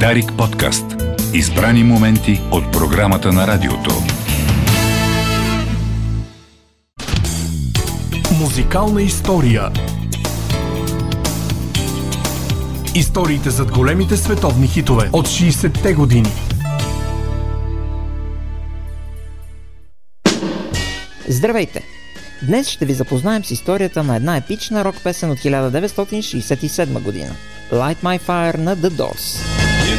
Дарик подкаст. Избрани моменти от програмата на радиото. Музикална история. Историите зад големите световни хитове от 60-те години. Здравейте! Днес ще ви запознаем с историята на една епична рок песен от 1967 година. Light My Fire на The Doors.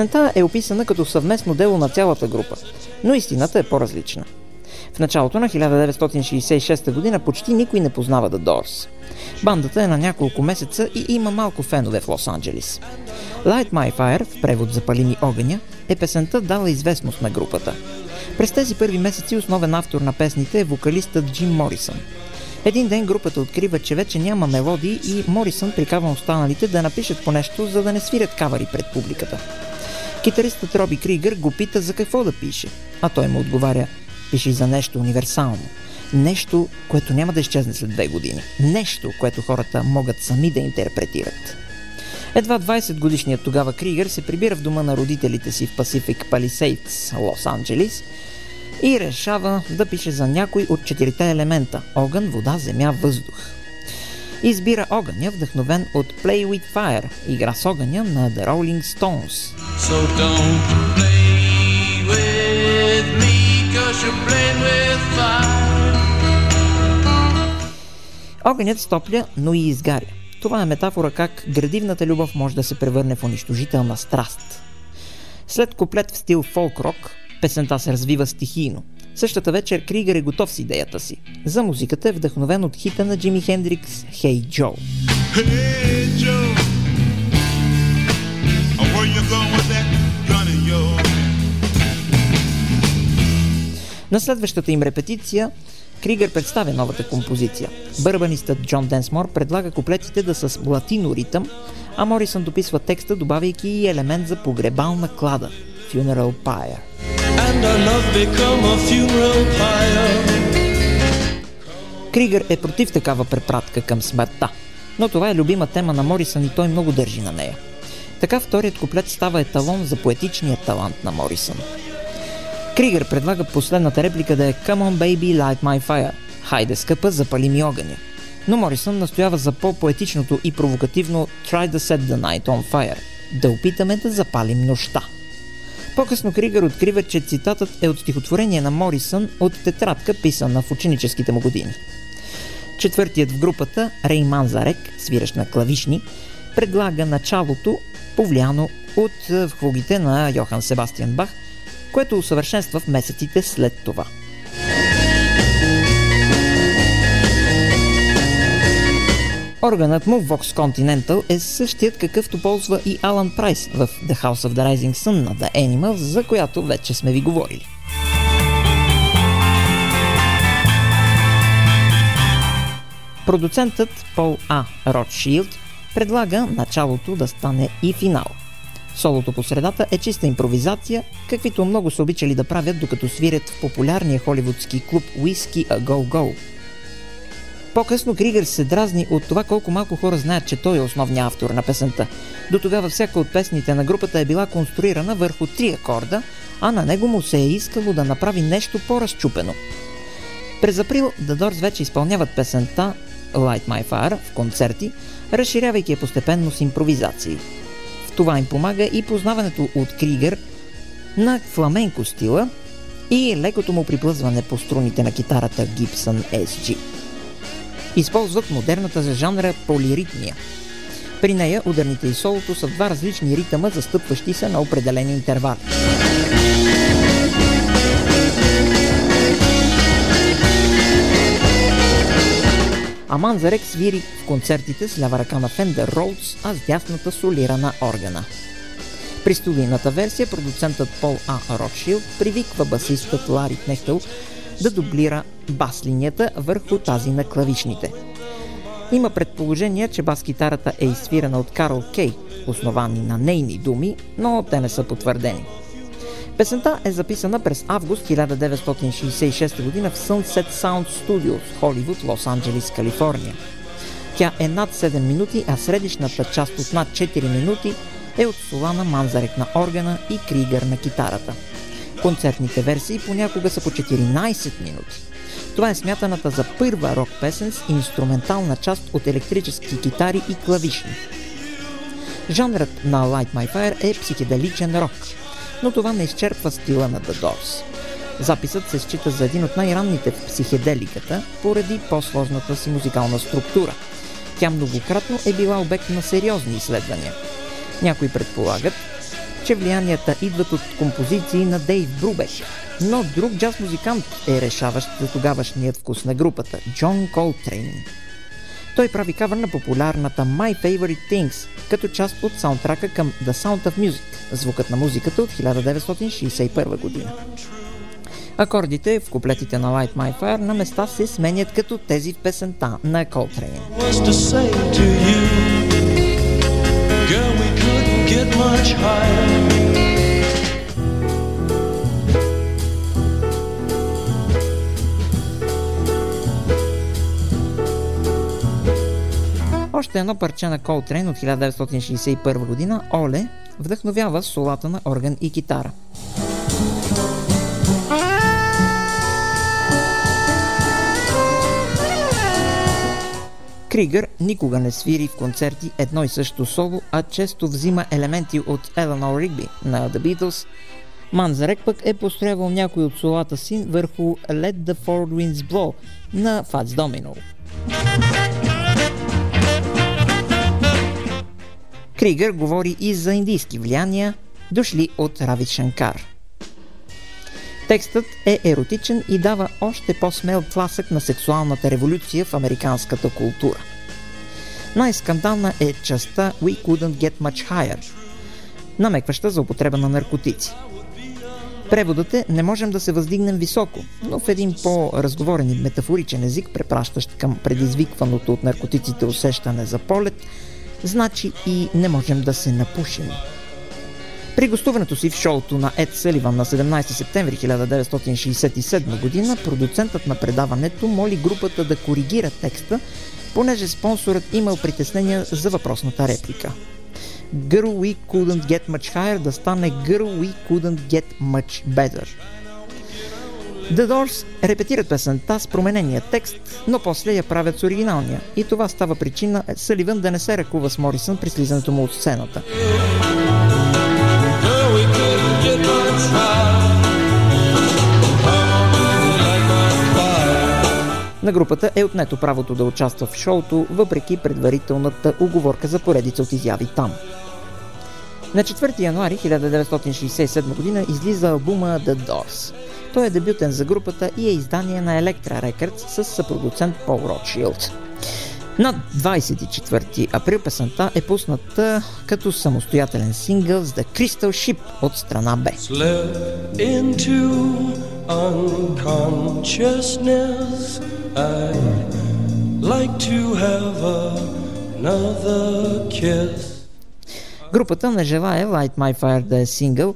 Песента е описана като съвместно дело на цялата група, но истината е по-различна. В началото на 1966 година почти никой не познава The Doors. Бандата е на няколко месеца и има малко фенове в Лос-Анджелис. Light My Fire, в превод Запали ми огъня, е песента дала известност на групата. През тези първи месеци основен автор на песните е вокалистът Джим Морисън. Един ден групата открива, че вече няма мелодии и Морисън прикава останалите да напишат по нещо, за да не свирят кавари пред публиката. Китаристът Роби Кригър го пита за какво да пише, а той му отговаря Пиши за нещо универсално. Нещо, което няма да изчезне след две години. Нещо, което хората могат сами да интерпретират. Едва 20 годишният тогава Кригър се прибира в дома на родителите си в Pacific Palisades, Лос Анджелис и решава да пише за някой от четирите елемента – огън, вода, земя, въздух. Избира огъня, вдъхновен от Play with Fire, игра с огъня на The Rolling Stones. So don't play with me, cause you're playing with fire. Огънят стопля, но и изгаря. Това е метафора как градивната любов може да се превърне в унищожителна страст. След куплет в стил фолк-рок, песента се развива стихийно. Същата вечер Кригър е готов с идеята си. За музиката е вдъхновен от хита на Джими Хендрикс «Hey Joe». Hey Joe, На следващата им репетиция Кригър представя новата композиция. Бърбанистът Джон Денсмор предлага куплетите да са с латино ритъм, а Морисън дописва текста, добавяйки и елемент за погребална клада – Funeral Pyre. Кригър е против такава препратка към смъртта, но това е любима тема на Морисън и той много държи на нея. Така вторият куплет става еталон за поетичния талант на Морисън. Кригър предлага последната реплика да е Come on baby light my fire. Хайде скъпа, запали ми огъня. Но Морисън настоява за по-поетичното и провокативно Try to set the night on fire. Да опитаме да запалим нощта. По-късно Кригър открива, че цитатът е от стихотворение на Морисън от тетрадка, писана в ученическите му години. Четвъртият в групата, Рей Манзарек, свиращ на клавишни, предлага началото, повлияно от е, вхлугите на Йохан Себастиан Бах, което усъвършенства в месеците след това. Органът му Vox Continental е същият какъвто ползва и Алан Прайс в The House of the Rising Sun на The Animals, за която вече сме ви говорили. Продуцентът Пол А. Ротшилд предлага началото да стане и финал. Солото по средата е чиста импровизация, каквито много са обичали да правят, докато свирят в популярния холивудски клуб Whiskey A Go Go. По-късно Кригър се дразни от това колко малко хора знаят, че той е основният автор на песента. До тогава всяка от песните на групата е била конструирана върху три акорда, а на него му се е искало да направи нещо по-разчупено. През април The Doors вече изпълняват песента Light My Fire в концерти, разширявайки я постепенно с импровизации. Това им помага и познаването от Кригър на фламенко стила и лекото му приплъзване по струните на китарата Gibson SG. Използват модерната за жанра полиритмия. При нея ударните и солото са два различни ритъма, застъпващи се на определени интервали. А Манзарек свири в концертите с лява ръка на Фендер Роудс, а с дясната солира на органа. При студийната версия продуцентът Пол А. Ротшилд привиква басистът Лари Кнехтъл да дублира бас линията върху тази на клавишните. Има предположение, че бас-китарата е изсвирана от Карл Кей, основани на нейни думи, но те не са потвърдени. Песента е записана през август 1966 г. в Sunset Sound Studios, Холивуд, Лос Анджелис, Калифорния. Тя е над 7 минути, а средишната част от над 4 минути е от Солана Манзарек на органа и Кригър на китарата. Концертните версии понякога са по 14 минути. Това е смятаната за първа рок песен с инструментална част от електрически китари и клавишни. Жанрът на Light My Fire е психоделичен рок, но това не изчерпва стила на The Doors. Записът се счита за един от най-ранните в психоделиката, поради по-сложната си музикална структура. Тя многократно е била обект на сериозни изследвания. Някои предполагат, че влиянията идват от композиции на Дейв Брубек, но друг джаз музикант е решаващ за тогавашният вкус на групата – Джон Колтрейн. Той прави кавър на популярната My Favorite Things, като част от саундтрака към The Sound of Music, звукът на музиката от 1961 година. Акордите в куплетите на Light My Fire на места се сменят като тези в песента на Coltrane. girl, we couldn't get much higher. Още едно парче на Coltrane от 1961 година, Оле, вдъхновява солата на орган и китара. Кригър никога не свири в концерти едно и също соло, а често взима елементи от Eleanor Ригби на The Beatles. Манзарек пък е построявал някой от солата си върху Let the Four Winds Blow на Fats Domino. Кригър говори и за индийски влияния, дошли от Рави Шанкар. Текстът е еротичен и дава още по-смел тласък на сексуалната революция в американската култура. Най-скандална е частта We couldn't get much higher, намекваща за употреба на наркотици. Преводът е не можем да се въздигнем високо, но в един по-разговорен и метафоричен език, препращащ към предизвикваното от наркотиците усещане за полет, значи и не можем да се напушим. При гостуването си в шоуто на Ед Съливан на 17 септември 1967 година, продуцентът на предаването моли групата да коригира текста, понеже спонсорът имал притеснения за въпросната реплика. Girl We Couldn't Get Much Higher да стане Girl We Couldn't Get Much Better. The Doors репетират песента с променения текст, но после я правят с оригиналния и това става причина Съливан да не се ръкува с Морисън при слизането му от сцената. На групата е отнето правото да участва в шоуто, въпреки предварителната уговорка за поредица от изяви там. На 4 януари 1967 г. излиза албума The Doors. Той е дебютен за групата и е издание на Electra Records с съпродуцент Пол Ротшилд. На 24 април песента е пусната като самостоятелен сингъл с The Crystal Ship от страна Б. I'd like. Групата не желая Light My Fire да е сингъл,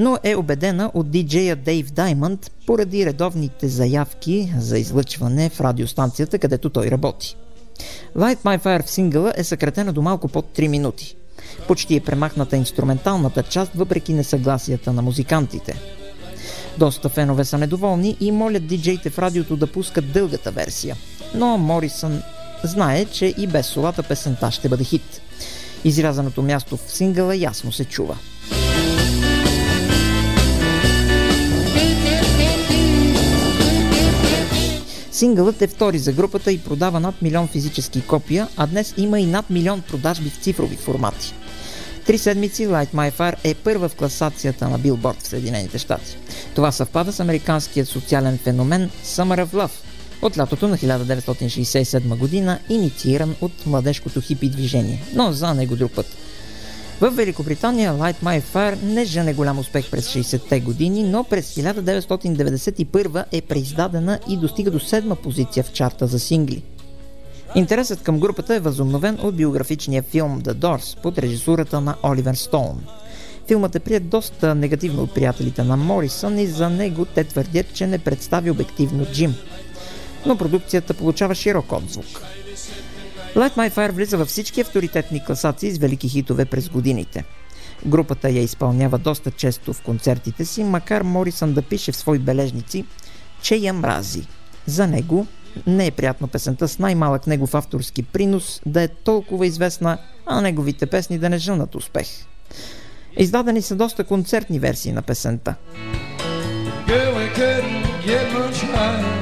но е убедена от диджея Дейв Даймонд поради редовните заявки за излъчване в радиостанцията, където той работи. Light My Fire в сингъла е съкратена до малко под 3 минути. Почти е премахната инструменталната част, въпреки несъгласията на музикантите. Доста фенове са недоволни и молят диджеите в радиото да пускат дългата версия. Но Морисън знае, че и без солата песента ще бъде хит. Изрязаното място в сингъла ясно се чува. Сингълът е втори за групата и продава над милион физически копия, а днес има и над милион продажби в цифрови формати. Три седмици Light My Fire е първа в класацията на Билборд в Съединените щати. Това съвпада с американският социален феномен Summer of Love от лятото на 1967 година, иницииран от младежкото хипи движение, но за него друг път. В Великобритания Light My Fire не жене голям успех през 60-те години, но през 1991 е преиздадена и достига до седма позиция в чарта за сингли. Интересът към групата е възобновен от биографичния филм The Doors под режисурата на Оливер Стоун. Филмът е прият доста негативно от приятелите на Морисън и за него те твърдят, че не представи обективно Джим. Но продукцията получава широк отзвук. Light My Fire влиза във всички авторитетни класации с велики хитове през годините. Групата я изпълнява доста често в концертите си, макар Морисън да пише в свои бележници, че я мрази. За него не е приятно песента с най-малък негов авторски принос да е толкова известна, а неговите песни да не жънат успех. Издадени са доста концертни версии на песента. Girl,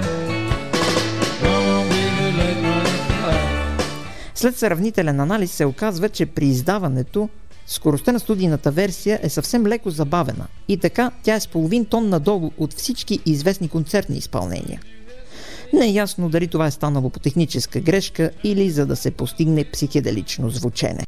След сравнителен анализ се оказва, че при издаването скоростта на студийната версия е съвсем леко забавена и така тя е с половин тон надолу от всички известни концертни изпълнения. Не е ясно дали това е станало по техническа грешка или за да се постигне психеделично звучене.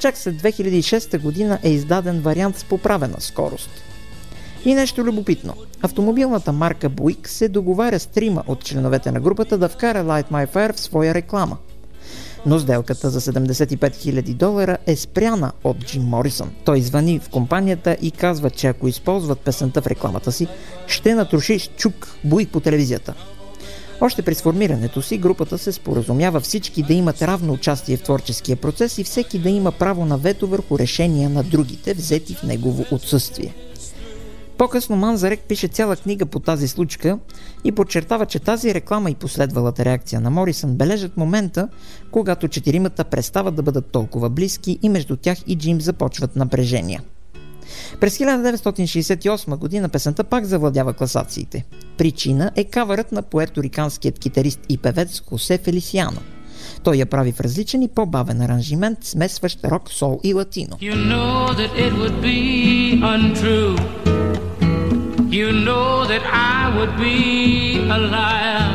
Чак след 2006 година е издаден вариант с поправена скорост. И нещо любопитно. Автомобилната марка Buick се договаря с трима от членовете на групата да вкара Light My Fire в своя реклама. Но сделката за 75 000 долара е спряна от Джим Морисън. Той звъни в компанията и казва, че ако използват песента в рекламата си, ще натруши с чук Буик по телевизията. Още при сформирането си групата се споразумява всички да имат равно участие в творческия процес и всеки да има право на вето върху решения на другите, взети в негово отсъствие. По-късно Манзарек пише цяла книга по тази случка и подчертава, че тази реклама и последвалата реакция на Морисън бележат момента, когато четиримата престават да бъдат толкова близки и между тях и Джим започват напрежения. През 1968 година песента пак завладява класациите. Причина е кавърът на пуерториканският китарист и певец Хосе Фелисиано. Той я прави в различен и по-бавен аранжимент, смесващ рок, сол и латино. You know that it would be untrue. You know that I would be a liar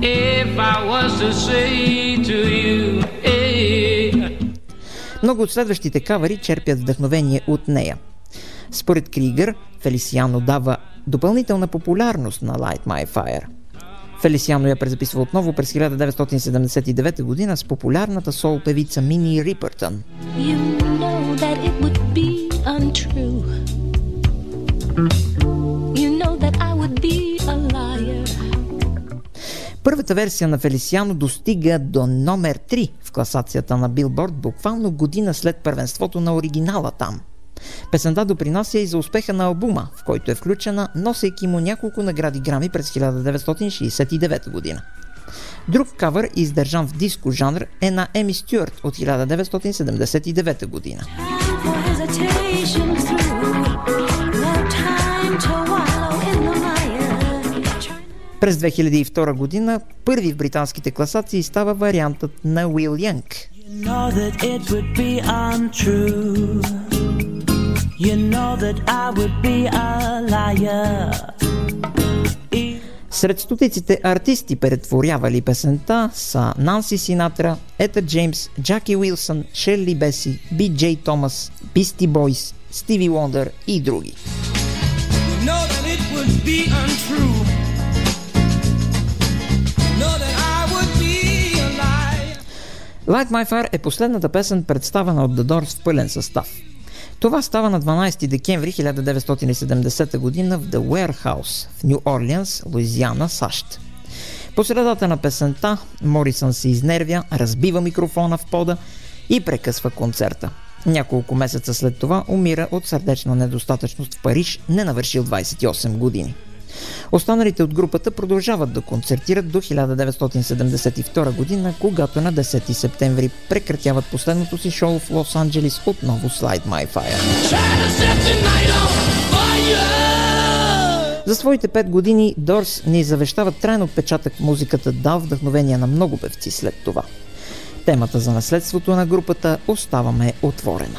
if I was to say to you, hey. Много от следващите кавари черпят вдъхновение от нея. Според Кригър, Фелисиано дава допълнителна популярност на Light My Fire. Фелисиано я презаписва отново през 1979 година с популярната сол певица Мини Рипъртън. You know Първата версия на Фелисиано достига до номер 3 в класацията на Билборд буквално година след първенството на оригинала там. Песента допринася и за успеха на албума, в който е включена, носейки му няколко награди грами през 1969 година. Друг кавър, издържан в диско жанр, е на Еми Стюарт от 1979 година. No През 2002 година първи в британските класации става вариантът на Уил Янг. You know that it would be untrue. You know that I would be a liar. If Сред стотиците артисти, претворявали песента, са Нанси Синатра, Ета Джеймс, Джаки Уилсън, Шерли Беси, Би Джей Томас, Бисти Бойс, Стиви Уондър и други. You. Know Light My Fire е последната песен, представена от The Doors в пълен състав. Това става на 12 декември 1970 година в The Warehouse в Нью Орлианс, Луизиана, САЩ. По средата на песента Морисън се изнервя, разбива микрофона в пода и прекъсва концерта. Няколко месеца след това умира от сърдечна недостатъчност в Париж, не навършил 28 години. Останалите от групата продължават да концертират до 1972 година, когато на 10 септември прекратяват последното си шоу в Лос Анджелис отново Light My Fire. За своите 5 години Дорс ни завещават трайно отпечатък в музиката, дал вдъхновение на много певци след това. Темата за наследството на групата оставаме отворена.